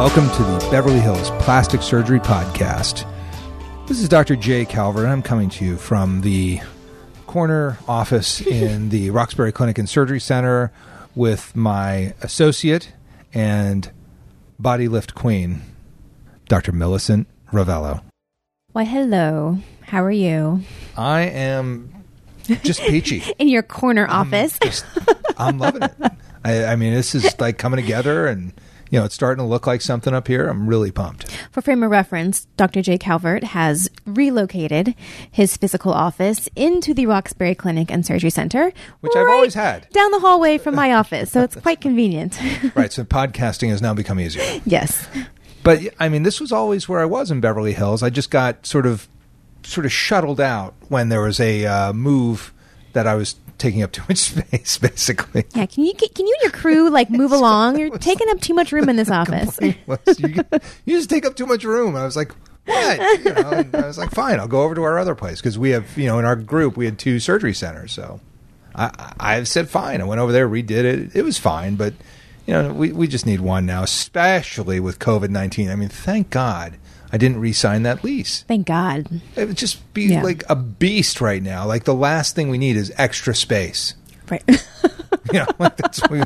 Welcome to the Beverly Hills Plastic Surgery Podcast. This is Dr. Jay Calvert, and I'm coming to you from the corner office in the Roxbury Clinic and Surgery Center with my associate and body lift queen, Dr. Millicent Rovelo. Why, hello. How are you? I am just peachy. In your corner office. Just, I'm loving it. I, I mean, this is like coming together and you know, it's starting to look like something up here. I'm really pumped. For frame of reference, Dr. Jay Calvert has relocated his physical office into the Roxbury Clinic and Surgery Center, which I've always had down the hallway from my office. So it's quite convenient. right. So podcasting has now become easier. Yes. But I mean, this was always where I was in Beverly Hills. I just got sort of, sort of shuttled out when there was a uh, move that I was taking up too much space, basically. Yeah, can you can you and your crew like move along? You're taking up too much room in this office. you, you, just take up too much room. I was like, what? You know, I was like, fine, I'll go over to our other place because we have, you know, in our group we had two surgery centers. So I, I said fine. I went over there, redid it. It was fine, but you know, we we just need one now, especially with COVID nineteen. I mean, thank God I didn't re-sign that lease. Thank God. It would just be yeah. like a beast right now. Like the last thing we need is extra space. Right. you know, like that's we,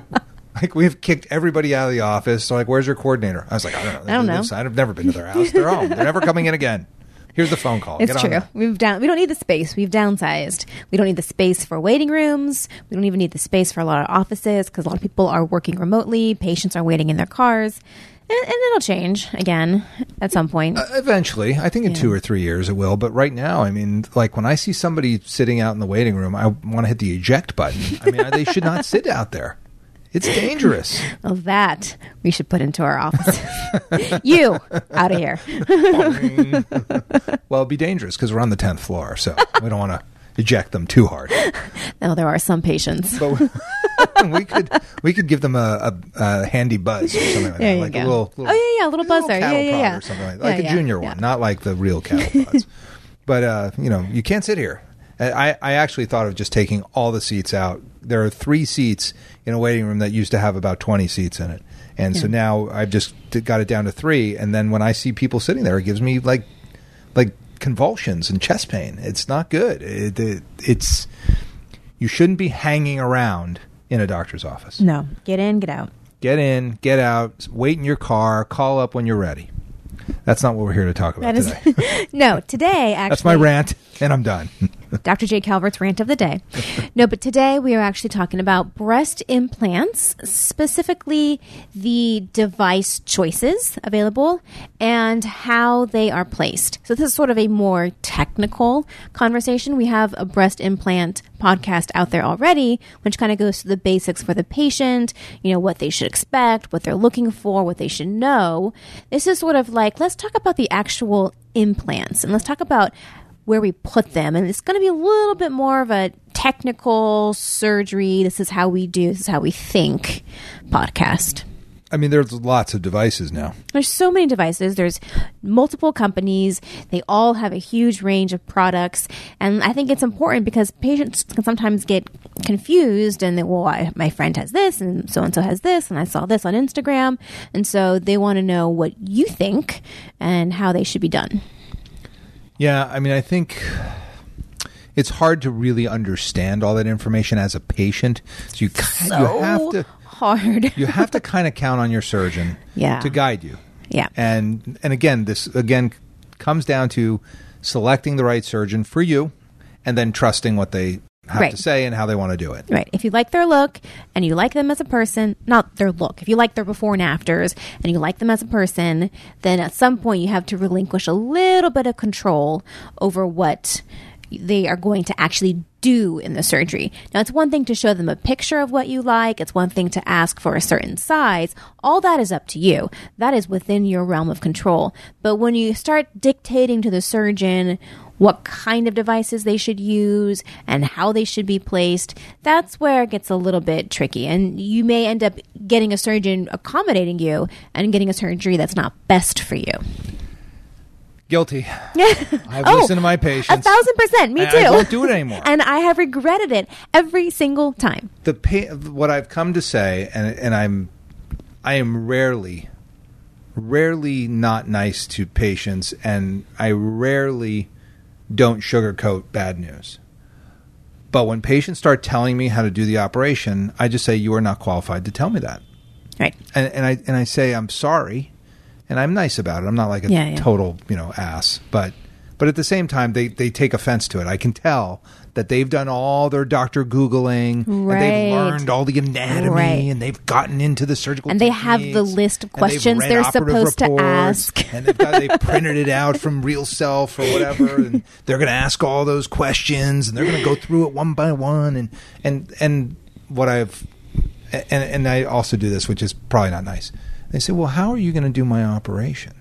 like we've kicked everybody out of the office. So like, where's your coordinator? I was like, I don't know. I don't know. I've never been to their house. They're home. They're never coming in again. Here's the phone call. It's Get true. We've down. We don't need the space. We've downsized. We don't need the space for waiting rooms. We don't even need the space for a lot of offices because a lot of people are working remotely. Patients are waiting in their cars. And, and it'll change again at some point. Uh, eventually, I think in yeah. two or three years it will. But right now, I mean, like when I see somebody sitting out in the waiting room, I want to hit the eject button. I mean, they should not sit out there. It's dangerous. well, that we should put into our office. you out of here. well, it'd be dangerous because we're on the tenth floor, so we don't want to eject them too hard. No, there are some patients. But we could we could give them a, a, a handy buzz or something like there that, like go. a little, little, oh yeah yeah a little buzzer yeah yeah yeah or something like, that. like yeah, a junior yeah. one, not like the real cattle buzz. but uh, you know you can't sit here. I, I actually thought of just taking all the seats out. There are three seats in a waiting room that used to have about twenty seats in it, and so now I've just got it down to three. And then when I see people sitting there, it gives me like like convulsions and chest pain. It's not good. It, it, it's you shouldn't be hanging around in a doctor's office. No, get in, get out. Get in, get out, wait in your car, call up when you're ready. That's not what we're here to talk about that is, today. no, today actually. That's my rant, and I'm done. Dr. Jay Calvert's rant of the day. No, but today we are actually talking about breast implants, specifically the device choices available and how they are placed. So this is sort of a more technical conversation. We have a breast implant podcast out there already, which kind of goes to the basics for the patient, you know, what they should expect, what they're looking for, what they should know. This is sort of like, let's talk about the actual implants and let's talk about where we put them. And it's going to be a little bit more of a technical surgery. This is how we do, this is how we think podcast. I mean, there's lots of devices now. There's so many devices. There's multiple companies. They all have a huge range of products. And I think it's important because patients can sometimes get confused and they, well, I, my friend has this and so and so has this and I saw this on Instagram. And so they want to know what you think and how they should be done. Yeah, I mean, I think it's hard to really understand all that information as a patient. So you so you have to hard. you have to kind of count on your surgeon yeah. to guide you. Yeah. And and again, this again comes down to selecting the right surgeon for you and then trusting what they have right. to say and how they want to do it. Right. If you like their look and you like them as a person, not their look, if you like their before and afters and you like them as a person, then at some point you have to relinquish a little bit of control over what they are going to actually do in the surgery. Now, it's one thing to show them a picture of what you like, it's one thing to ask for a certain size. All that is up to you. That is within your realm of control. But when you start dictating to the surgeon what kind of devices they should use and how they should be placed, that's where it gets a little bit tricky. And you may end up getting a surgeon accommodating you and getting a surgery that's not best for you. Guilty. I've oh, listened to oh, my patients. A thousand percent. Me too. I won't do it anymore. and I have regretted it every single time. The pa- what I've come to say, and and I'm, I am rarely rarely not nice to patients, and I rarely don't sugarcoat bad news. But when patients start telling me how to do the operation, I just say, "You are not qualified to tell me that." Right. and, and I and I say I'm sorry, and I'm nice about it. I'm not like a Yeah, yeah. total you know ass, but but at the same time they they take offense to it. I can tell that they've done all their doctor googling and Right. they've learned all the anatomy Right. and they've gotten into the surgical And they have the list of questions they're supposed to ask. and they've got they printed it out from RealSelf or whatever, and they're going to ask all those questions, and they're going to go through it one by one, and and and what I've and and I also do this, which is probably not nice. They say, "Well, how are you going to do my operation?"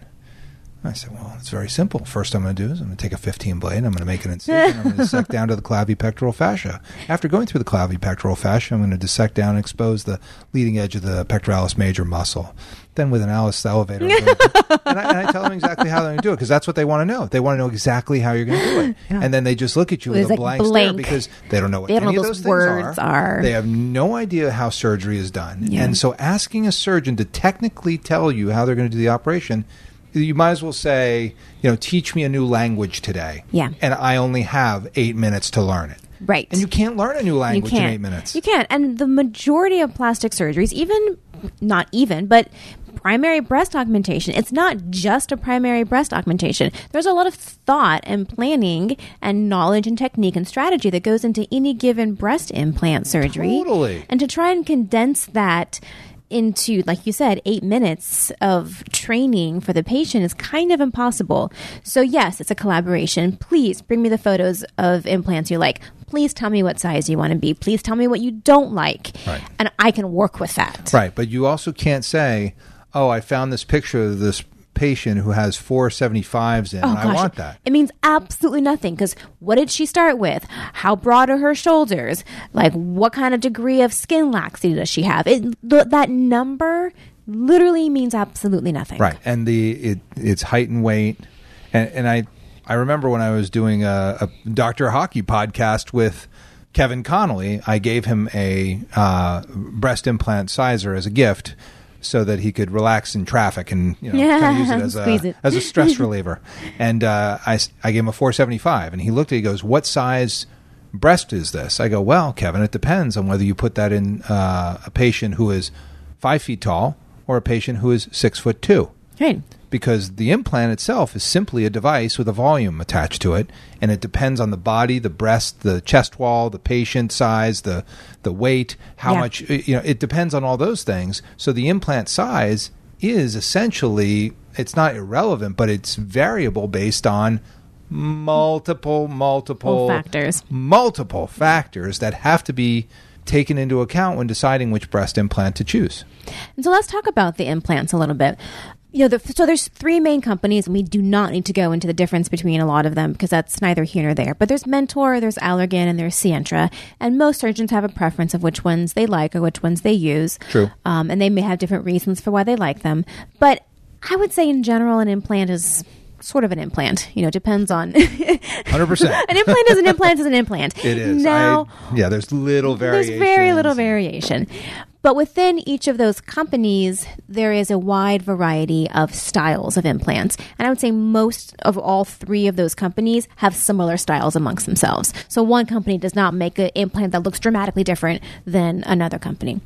I said, "Well, it's very simple. First, I'm going to do is I'm going to take a 15 blade, I'm going to make an incision, I'm going to dissect down to the clavipectoral fascia. After going through the clavipectoral fascia, I'm going to dissect down and expose the leading edge of the pectoralis major muscle. Then, with an Alice elevator, I'm going to- and, I, and I tell them exactly how they're going to do it because that's what they want to know. They want to know exactly how you're going to do it, and then they just look at you with a like blank, stare blank. because they don't know what They any know of those those words things are. They have no idea how surgery is done. Yeah. And so asking a surgeon to technically tell you how they're going to do the operation, you might as well say, you know, teach me a new language today. Yeah. And I only have eight minutes to learn it. Right. And you can't learn a new language in eight minutes. You can't. And the majority of plastic surgeries, even not even, but primary breast augmentation, it's not just a primary breast augmentation. There's a lot of thought and planning and knowledge and technique and strategy that goes into any given breast implant surgery. Totally. And to try and condense that into, like you said, eight minutes of training for the patient is kind of impossible. So, yes, it's a collaboration. Please bring me the photos of implants you like. Please tell me what size you want to be. Please tell me what you don't like. Right. And I can work with that. Right. But you also can't say, oh, I found this picture of this patient who has four 75s in, and I want that. It means absolutely nothing because what did she start with? How broad are her shoulders? Like, what kind of degree of skin laxity does she have? It, th- that number literally means absolutely nothing. Right, and the it it's height and weight, and and I I remember when I was doing a, a Doctor Hockey podcast with Kevin Connolly, I gave him a uh, breast implant sizer as a gift. So that he could relax in traffic and you know Yeah, kind of use it as a it. as a stress reliever, and uh, I I gave him a 475, and he looked at it, he goes, "What size breast is this?" I go, "Well, Kevin, it depends on whether you put that in uh, a patient who is five feet tall or a patient who is six foot two Right. Because the implant itself is simply a device with a volume attached to it, and it depends on the body, the breast, the chest wall, the patient size, the the weight, how Yeah. much you know. It depends on all those things. So the implant size is essentially it's not irrelevant, but it's variable based on multiple, multiple factors. multiple factors that have to be taken into account when deciding which breast implant to choose. And so let's talk about the implants a little bit. You know, the, so there's three main companies, and we do not need to go into the difference between a lot of them because that's neither here nor there. But there's Mentor, there's Allergan, and there's Sientra, and most surgeons have a preference of which ones they like or which ones they use. True. um, and they may have different reasons for why they like them. But I would say, in general, an implant is sort of an implant. You know, it depends on. Hundred percent. an implant is an implant is an implant. It is. now. I, yeah, there's little variation. There's very little variation. But within each of those companies, there is a wide variety of styles of implants. And I would say most of all three of those companies have similar styles amongst themselves. So one company does not make an implant that looks dramatically different than another company.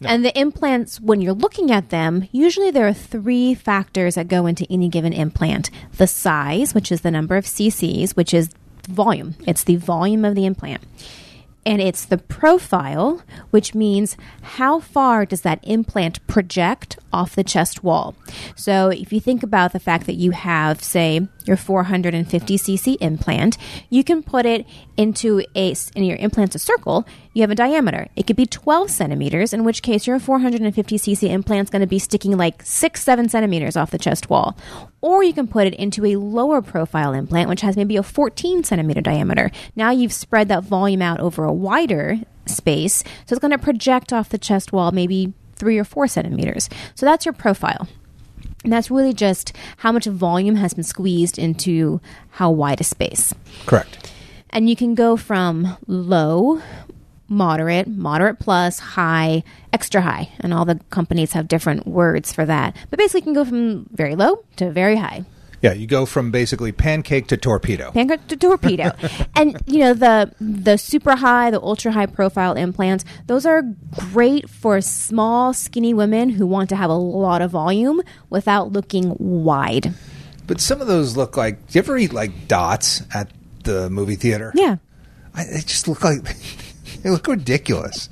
And the implants, when you're looking at them, usually there are three factors that go into any given implant the size, which is the number of cc's, which is volume, it's the volume of the implant and it's the profile, which means how far does that implant project off the chest wall. So if you think about the fact that you have, say, your 450 cc implant, you can put it into a in your implant's a circle. You have a diameter. It could be 12 centimeters, in which case your 450 cc implant's going to be sticking like six, seven centimeters off the chest wall. Or you can put it into a lower profile implant, which has maybe a 14 centimeter diameter. Now you've spread that volume out over a wider space, so it's going to project off the chest wall maybe three or four centimeters. So that's your profile. And that's really just how much volume has been squeezed into how wide a space. Correct. And you can go from low, moderate, moderate plus, high, extra high, and all the companies have different words for that. But basically, you can go from very low to very high. Yeah, you go from basically pancake to torpedo. Pancake to torpedo, and you know the the super high, the ultra high profile implants. Those are great for small, skinny women who want to have a lot of volume without looking wide. But some of those look like. Do you ever eat like dots at the movie theater? Yeah, I, they just look like they look ridiculous.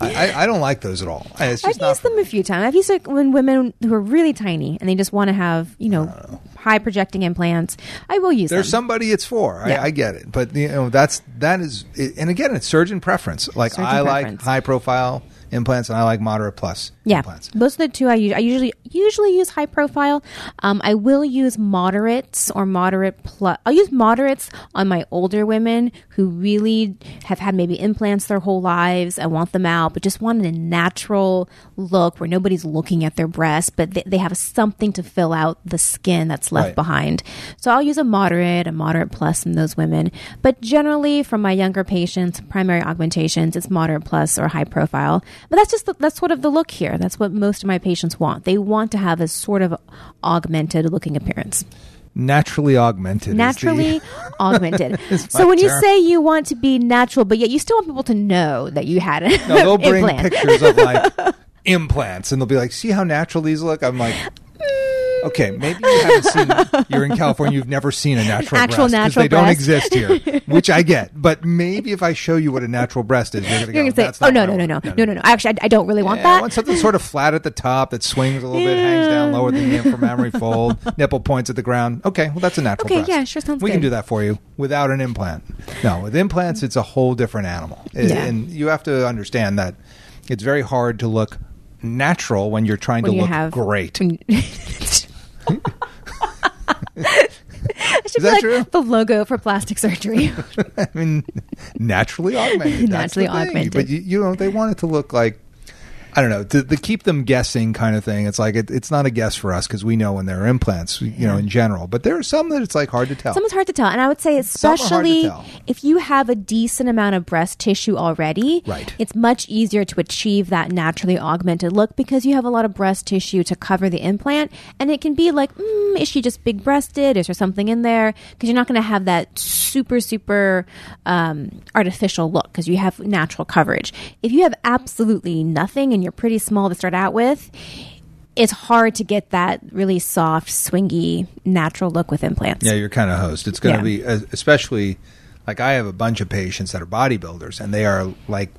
I, I, I don't like those at all. It's I've just not used them a few times. I've used it when women who are really tiny and they just want to have you know oh. high projecting implants. I will use them. There's them. somebody it's for. Yeah. I, I get it, but you know that's that is, and again, it's surgeon preference. Like Surgeon I like preference. high profile implants, and I like moderate plus Yeah, implants. those are the two I use. I usually usually use high profile. Um, I will use moderates or moderate plus. I'll use moderates on my older women who really have had maybe implants their whole lives. I want them out, but just wanted a natural look where nobody's looking at their breast, but they, they have something to fill out the skin that's left Right. behind. So I'll use a moderate, a moderate plus in those women. But generally, from my younger patients, primary augmentations, it's moderate plus or high profile. But that's just the, that's sort of the look here. That's what most of my patients want. They want to have a sort of augmented looking appearance, Naturally augmented. is the- naturally augmented. So when you say you want to be natural, but yet you still want people to know that you had an no, they'll bring pictures of like implants, and they'll be like, "See how natural these look." I'm like. Okay, maybe you haven't seen. You're in California. You've never seen a natural Actual breast natural they don't breast. exist here, which I get. But maybe if I show you what a natural breast is, you're going to You're go. gonna say, "That's "Oh no, what no, I no, no, want." no, no, no! Actually, I, I don't really want Yeah, I that." want something sort of flat at the top that swings a little bit, hangs down lower than the inframammary fold, nipple points at the ground. Okay, well that's a natural Okay, breast. yeah, sure sounds We can good. do that for you without an implant. No, with implants, it's a whole different animal, Yeah. and you have to understand that it's very hard to look natural when you're trying when to you look have great. It should that be like true? the logo for plastic surgery. I mean, naturally augmented. Naturally augmented. But you, you know, they want it to look like I don't know to, to keep them guessing kind of thing. It's like it, it's not a guess for us because we know when there are implants, you know, in general. But there are some that it's like hard to tell. Some is hard to tell, and I would say Some are hard to especially if you have a decent amount of breast tissue already, Right. it's much easier to achieve that naturally augmented look because you have a lot of breast tissue to cover the implant, and it can be like, mm, is she just big breasted? Is there something in there? Because you're not going to have that super super um, artificial look because you have natural coverage. If you have absolutely nothing and you're pretty small to start out with. It's hard to get that really soft, swingy, natural look with implants. yeah, you're kind of host. It's going to Yeah. be especially like I have a bunch of patients that are bodybuilders and they are like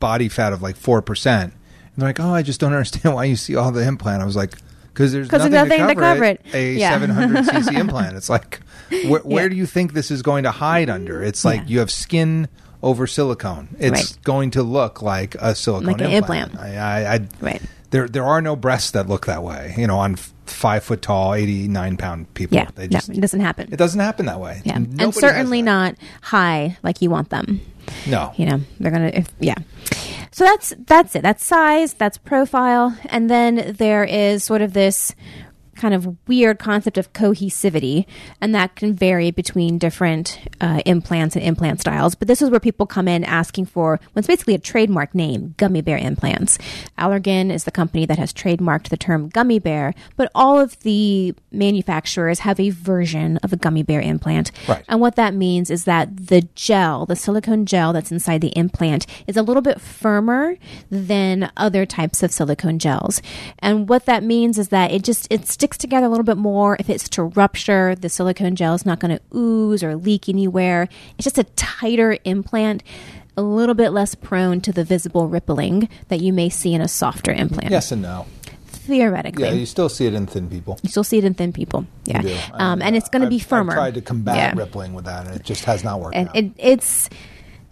body fat of like four percent, and they're like, oh, I just don't understand why you see all the implant. I was like. Because there's 'Cause nothing, nothing to to cover, cover it. it. A Yeah. 700 cc implant. It's like, where, where Yeah. do you think this is going to hide under? It's like you have skin over silicone. It's Right. going to look like a silicone Like an implant. implant. I, I, I, Right. There, there are no breasts that look that way. You know, on five foot tall, eighty nine pound people. Yeah, they no, it doesn't happen. it doesn't happen that way. Yeah, Nobody and certainly not high like you want them. No, You know, they're gonna. If, yeah. So that's that's it. That's size. That's profile, and then there is sort of this kind of weird concept of cohesivity, and that can vary between different uh, implants and implant styles. But this is where people come in asking for what's basically a trademark name, gummy bear implants. Allergan is the company that has trademarked the term gummy bear, but all of the manufacturers have a version of a gummy bear implant. Right. And what that means is that the gel, the silicone gel that's inside the implant, is a little bit firmer than other types of silicone gels. And what that means is that it just it sticks together a little bit more. If it's to rupture, the silicone gel is not going to ooze or leak anywhere. It's just a tighter implant. A little bit less prone to the visible rippling that you may see in a softer implant. yes and no. Theoretically. Yeah, you still see it in thin people. you still see it in thin people. Yeah. Um, and it's going to be firmer. I've tried to combat Yeah rippling with that, and it just has not worked. and it, it's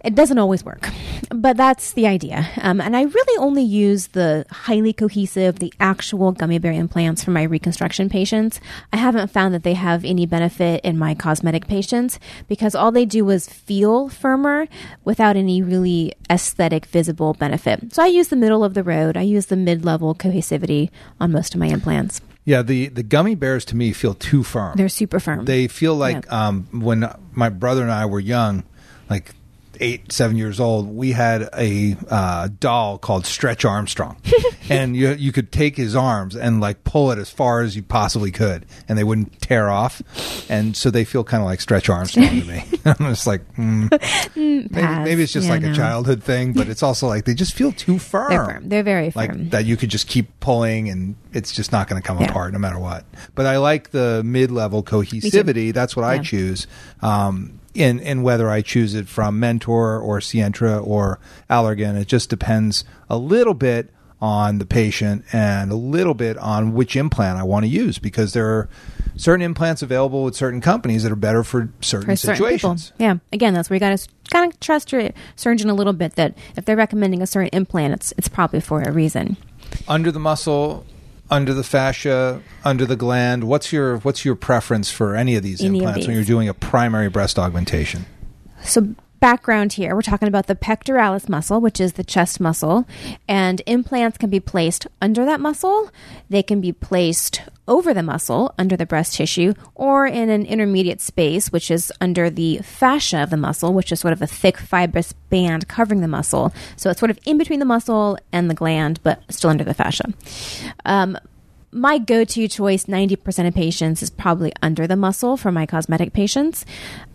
it doesn't always work but that's the idea. Um, and i really only use the highly cohesive the actual gummy bear implants for my reconstruction patients. I haven't found that they have any benefit in my cosmetic patients because all they do is feel firmer without any really aesthetic visible benefit. So i use the middle of the road. I use the mid-level cohesivity on most of my implants. Yeah, the the gummy bears to me feel too firm. they're super firm. They feel like um, when my brother and I were young, like eight, seven years old, we had a uh, doll called Stretch Armstrong, and you you could take his arms and like pull it as far as you possibly could, and they wouldn't tear off, and so they feel kind of like Stretch Armstrong to me. I'm just like, mm, maybe, maybe it's just Yeah, like no. a childhood thing, but it's also like they just feel too firm. They're firm. They're very like firm. that you could just keep pulling and it's just not going to come Yeah. apart no matter what. But I like the mid-level cohesivity. That's what I choose. Um, in in whether I choose it from Mentor or Sientra or Allergan, it just depends a little bit on the patient and a little bit on which implant I want to use because there are certain implants available with certain companies that are better for certain for certain situations. Yeah. Again, that's where you got to kind of trust your surgeon a little bit that if they're recommending a certain implant, it's it's probably for a reason. under the muscle, under the fascia, under the gland. What's your what's your preference for any of these Any of implants when you're doing a primary breast augmentation? So background here, we're talking about the pectoralis muscle, which is the chest muscle, and implants can be placed under that muscle. They can be placed over the muscle under the breast tissue or in an intermediate space which is under the fascia of the muscle which is sort of a thick fibrous band covering the muscle so it's sort of in between the muscle and the gland but still under the fascia um, my go-to choice 90% of patients is probably under the muscle for my cosmetic patients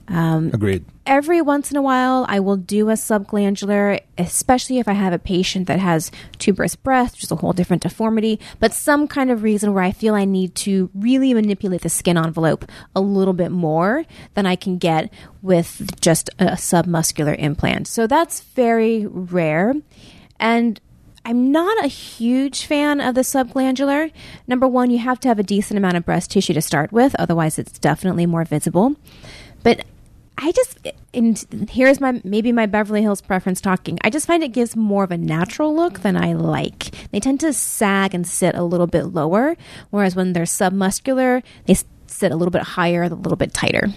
um, Agreed. every once in a while I will do a subglandular, especially if I have a patient that has tuberous breast, which is a whole different deformity, but some kind of reason where I feel I need to really manipulate the skin envelope a little bit more than I can get with just a submuscular implant. So that's very rare. And I'm not a huge fan of the subglandular. Number one, you have to have a decent amount of breast tissue to start with, otherwise, it's definitely more visible. But I just, and here's my maybe my Beverly Hills preference talking. I just find it gives more of a natural look than I like. They tend to sag and sit a little bit lower, whereas when they're submuscular, they sit a little bit higher, a little bit tighter.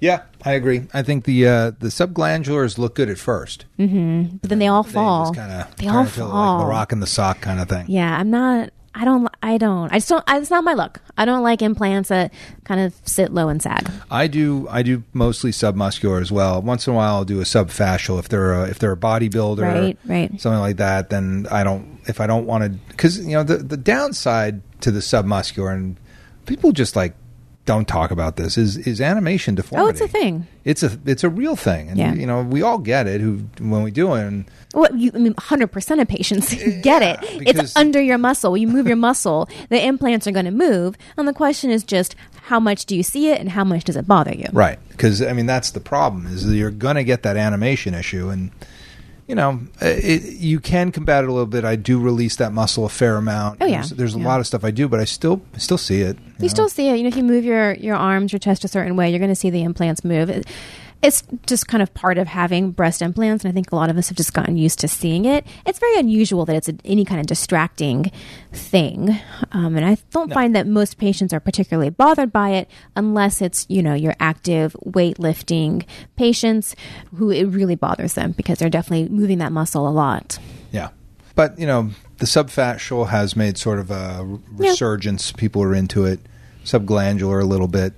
Yeah, I agree. I think the uh, the subglandulars look good at first. Mm, But then they all fall. They, kind of They all like fall. the rock and the sock kind of thing. Yeah, I'm not. I don't. I don't. I just don't. I, it's not my look. I don't like implants that kind of sit low and sag. I do. I do mostly submuscular as well. Once in a while, I'll do a subfascial if they're a, if they're a bodybuilder, Right, right. something like that. Then I don't. If I don't want to, because you know the the downside to the submuscular and people just like don't talk about this is is animation deformity. Oh, it's a thing. It's a it's a real thing, and Yeah. you know we all get it. Who when we do it, and Well, you, I mean, hundred percent of patients get Yeah, it. It's under your muscle. You move your muscle, the implants are going to move, and the question is just how much do you see it, and how much does it bother you? right? Because I mean that's the problem is that you're gonna get that animation issue, and you know uh, it, you can combat it a little bit. I do release that muscle a fair amount. Oh, yeah. there's, there's a lot of stuff I do, but I still I still see it. You know? still see it. You know, if you move your your arms, your chest a certain way, you're going to see the implants move. It, it's just kind of part of having breast implants, and I think a lot of us have just gotten used to seeing it. It's very unusual that it's a, any kind of distracting thing, um, and I don't No. find that most patients are particularly bothered by it unless it's you know your active weightlifting patients who it really bothers them because they're definitely moving that muscle a lot. Yeah. But, you know, the subfascial has made sort of a r- Yeah. resurgence. People are into it. Subglandular a little bit.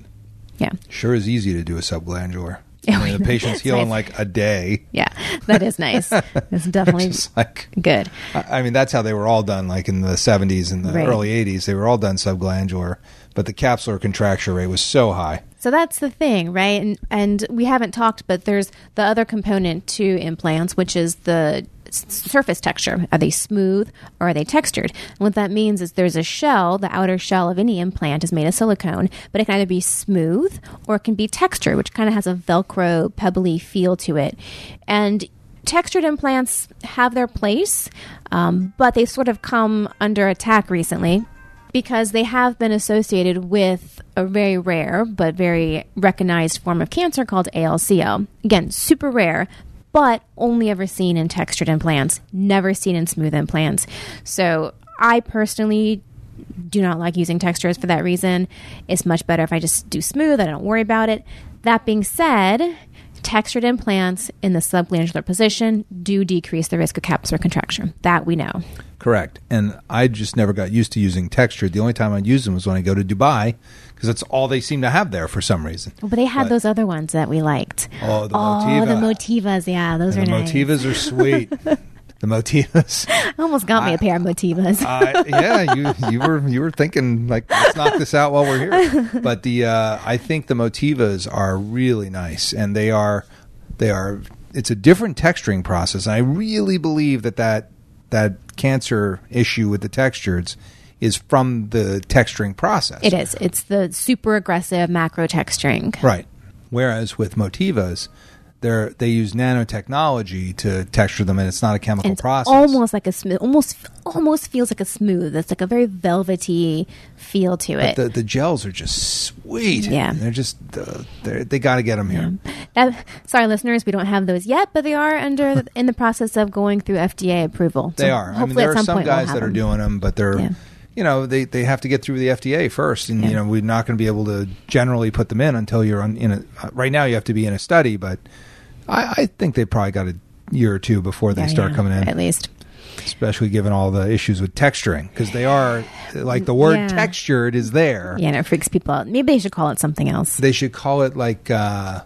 Yeah, Sure is easy to do a subglandular. Yeah, I mean, the patient's heal in like a day. yeah, that is nice. It's definitely like, good. I mean, that's how they were all done, like in the 70s and the Right. early 80s. They were all done subglandular, but the capsular contracture rate was so high. So that's the thing, right? And and we haven't talked, but there's the other component to implants, which is the surface texture. Are they smooth or are they textured? And what that means is there's a shell, the outer shell of any implant is made of silicone, but it can either be smooth or it can be textured, which kind of has a Velcro, pebbly feel to it. And textured implants have their place, um, but they've sort of come under attack recently because they have been associated with a very rare but very recognized form of cancer called ALCL. Again, super rare, but only ever seen in textured implants, never seen in smooth implants. So I personally do not like using textures for that reason. It's much better if I just do smooth. I don't worry about it. That being said, textured implants in the subglandular position do decrease the risk of capsular contracture. That we know. Correct. And I just never got used to using textured. The only time I'd use them was when I go to Dubai because that's all they seem to have there for some reason. But they had But- those other ones that we liked. Oh, the oh, Motiva. the Motivas. Yeah, those And are the nice. Motivas are sweet. the Motivas. Almost got me a pair of Motivas. uh, yeah, you you were you were thinking like let's knock this out while we're here. But the uh, I think the Motivas are really nice, and they are they are. It's a different texturing process. And I really believe that that that cancer issue with the textures is from the texturing process. it is. It's the super aggressive macro texturing. Right. Whereas with Motivas, they're they use nanotechnology to texture them, and it's not a chemical it's process. almost like a smooth, almost almost feels like a smooth. It's like a very velvety feel to it. the the gels are just sweet. Yeah. they're just uh, they're, they got to get them here. Uh, sorry, listeners, we don't have those yet, but they are under in the process of going through FDA approval. They are. I mean, there at are some, some point we'll guys that are them. doing them, but they're. Yeah. You know, they, they have to get through the FDA first, and Yeah. you know we're not going to be able to generally put them in until you're on, in a. Uh, right now, you have to be in a study, but I, I think they probably got a year or two before they Yeah, start yeah, coming in. at least. especially given all the issues with texturing because they are like the word Yeah. textured is there Yeah, and it freaks people out. Maybe they should call it something else. they should call it like uh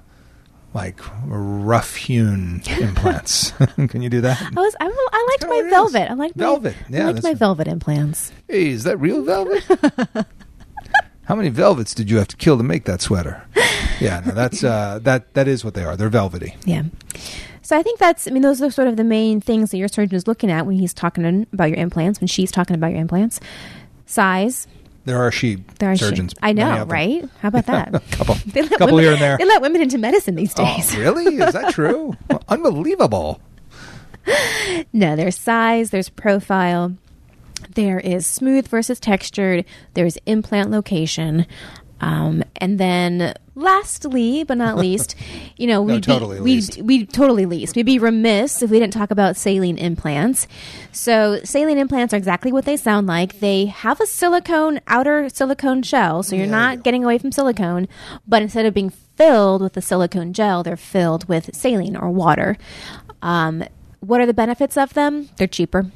like rough hewn implants can you do that I was I, I liked kinda my it is. velvet. I liked Velvet. My, Yeah, I liked that's my what- velvet implants. hey is that real velvet how many velvets did you have to kill to make that sweater yeah no that's uh that that is what they are they're velvety Yeah. So I think that's. I mean, those are sort of the main things that your surgeon is looking at when he's talking about your implants. When she's talking about your implants, size. there are she There are surgeons I know, right? How about that? couple They let couple women, here and there They let women into medicine these oh, days. really is that true unbelievable No, there's size, there's profile, there is smooth versus textured, there's implant location. Um, and then lastly, but not least, you know, we'd totally be, we'd, we'd totally least. We'd be remiss if we didn't talk about saline implants. So saline implants are exactly what they sound like. They have a silicone, outer silicone shell, so you're Yeah, not do. getting away from silicone, but instead of being filled with the silicone gel, they're filled with saline or water. Um, what are the benefits of them? They're cheaper.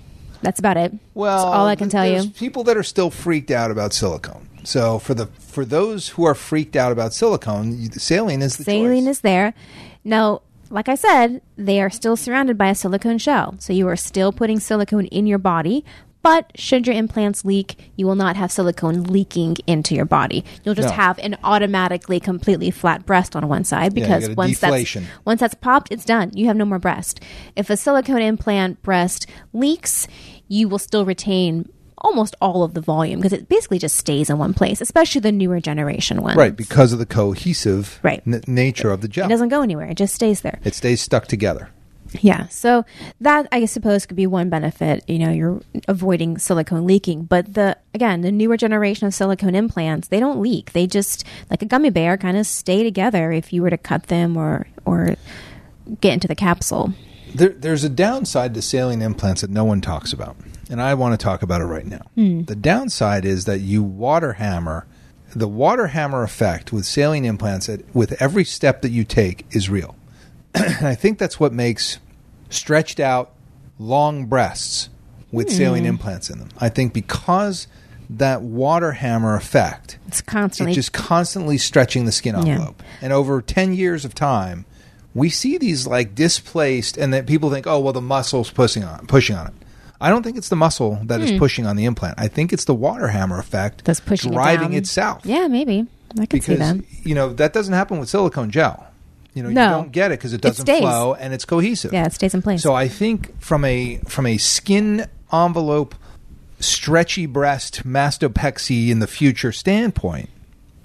That's about it. Well, That's all I can tell there's you. People that are still freaked out about silicone. So for the for those who are freaked out about silicone, saline is the Saline choice. is there. Now, like I said, they are still surrounded by a silicone shell. So you are still putting silicone in your body. But should your implants leak, you will not have silicone leaking into your body. You'll just No. have an automatically completely flat breast on one side because a once deflation. that's once that's popped, it's done. You have no more breast. If a silicone implant breast leaks, you will still retain almost all of the volume because it basically just stays in one place, especially the newer generation ones. right because of the cohesive Right. n- nature of the gel. It doesn't go anywhere. It just stays there. it stays stuck together. Yeah. So that I suppose could be one benefit. You know, you're avoiding silicone leaking. But the again, the newer generation of silicone implants, they don't leak. They just like a gummy bear kind of stay together if you were to cut them or or get into the capsule. There, there's a downside to saline implants that no one talks about, and I want to talk about it right now. Hmm. The downside is that you water hammer. The water hammer effect with saline implants, at, with every step that you take, is real. And I think that's what makes stretched out, long breasts with saline implants in them. I think because that water hammer effect, It's constantly it's just constantly stretching the skin Yeah. envelope. And over 10 years of time, we see these like displaced, and that people think, oh, well, the muscle's pushing on, pushing on it. I don't think it's the muscle that is pushing on the implant. I think it's the water hammer effect Hmm. that's pushing driving it, down. it. Yeah, maybe I can see because that. you know that doesn't happen with silicone gel. You know, No. you don't get it because it doesn't stays. flow and it's cohesive. Yeah, it stays in place. So I think from a from a skin envelope, stretchy breast, mastopexy in the future standpoint,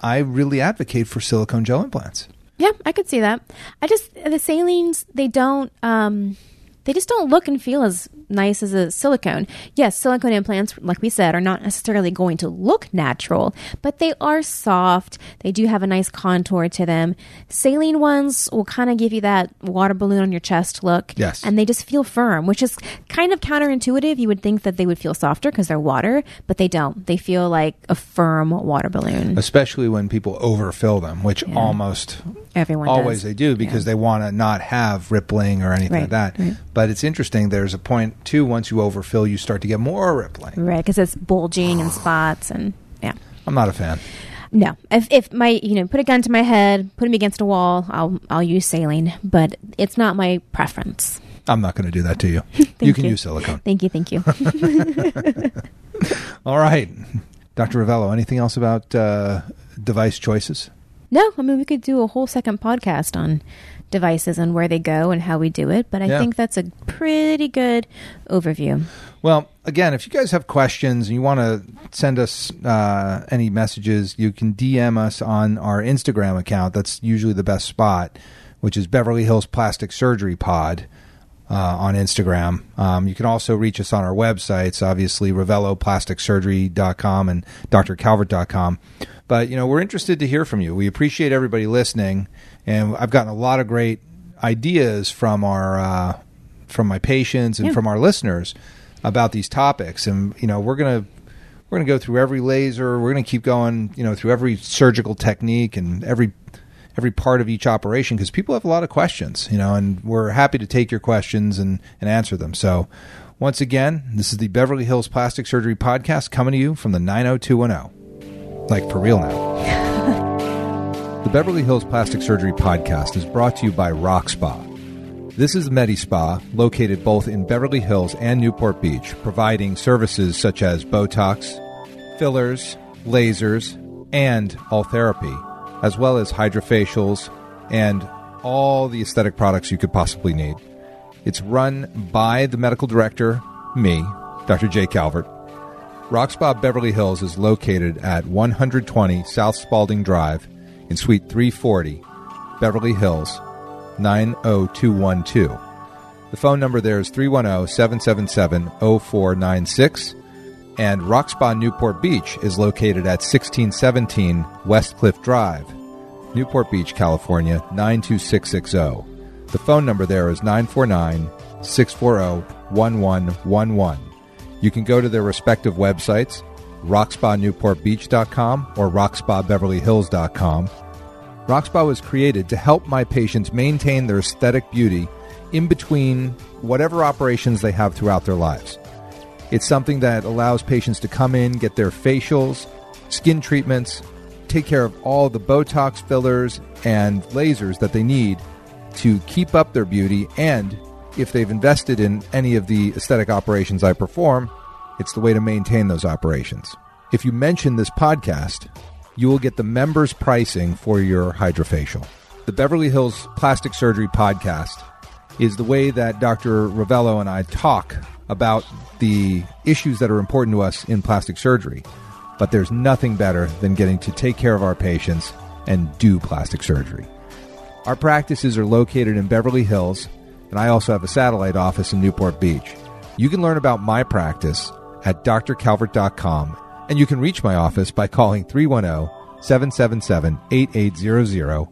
I really advocate for silicone gel implants. Yeah, I could see that. I just the salines they don't um they just don't look and feel as nice as a silicone. Yes, silicone implants, like we said, are not necessarily going to look natural, but they are soft. They do have a nice contour to them. Saline ones will kind of give you that water balloon on your chest look. Yes. And they just feel firm, which is kind of counterintuitive. You would think that they would feel softer because they're water, but they don't. They feel like a firm water balloon. Especially when people overfill them, which almost Everyone always does. they do because Yeah. they want to not have rippling or anything like that. right. But it's interesting. There's a point too. Once you overfill, you start to get more rippling. Right, because it's bulging and spots and yeah. I'm not a fan. No, if if my you know put a gun to my head, put me against a wall, I'll I'll use saline, but it's not my preference. I'm not going to do that to you. you can you. use silicone. Thank you, thank you. All right, Dr. Rovelo. Anything else about uh, device choices? no, I mean we could do a whole second podcast on devices and where they go and how we do it, but I Yeah. think that's a pretty good overview. Well, again, if you guys have questions and you want to send us uh, any messages, you can DM us on our Instagram account. That's usually the best spot, which is Beverly Hills Plastic Surgery Pod uh, on Instagram. Um, you can also reach us on our websites, obviously, RoveloPlasticSurgery.com and drcalvert.com. But, you know, we're interested to hear from you. We appreciate everybody listening, and I've gotten a lot of great ideas from our uh, from my patients and Yeah. from our listeners about these topics. And you know we're going to we're going to go through every laser. We're going to keep going you know through every surgical technique and every every part of each operation because people have a lot of questions you know and we're happy to take your questions and and answer them. So once again this is the Beverly Hills Plastic Surgery podcast coming to you from the 90210 like for real now the Beverly Hills Plastic Surgery podcast is brought to you by Rock Spa this is Medi Spa, located both in Beverly Hills and Newport Beach, providing services such as Botox, fillers, lasers, and all therapy, as well as hydrofacials and all the aesthetic products you could possibly need. It's run by the medical director, me, Dr. Jay Calvert. Rock Spa Beverly Hills is located at 120 South Spalding Drive in Suite 340, Beverly Hills, 90212. The phone number there is 310 777 0496. And Rock Spa Newport Beach is located at 1617 Westcliff Drive, Newport Beach, California 92660. The phone number there is 949 640 1111. You can go to their respective websites, rockspanewportbeach.com or rockspabeverlyhills.com. Rockspa was created to help my patients maintain their aesthetic beauty in between whatever operations they have throughout their lives. It's something that allows patients to come in, get their facials, skin treatments, take care of all the Botox fillers and lasers that they need to keep up their beauty. And if they've invested in any of the aesthetic operations I perform, it's the way to maintain those operations. If you mention this podcast, you will get the members' pricing for your hydrofacial. The Beverly Hills Plastic Surgery Podcast is the way that Dr. Rovelo and I talk about the issues that are important to us in plastic surgery. But there's nothing better than getting to take care of our patients and do plastic surgery. Our practices are located in Beverly Hills, and I also have a satellite office in Newport Beach. You can learn about my practice at drcalvert.com, and you can reach my office by calling 310 777 8800,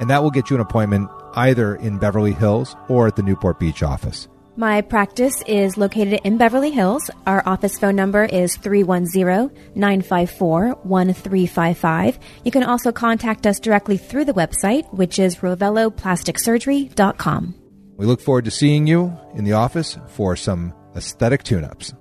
and that will get you an appointment either in Beverly Hills or at the Newport Beach office. My practice is located in Beverly Hills. Our office phone number is 310-954-1355. You can also contact us directly through the website, which is roveloplasticsurgery.com. We look forward to seeing you in the office for some aesthetic tune ups.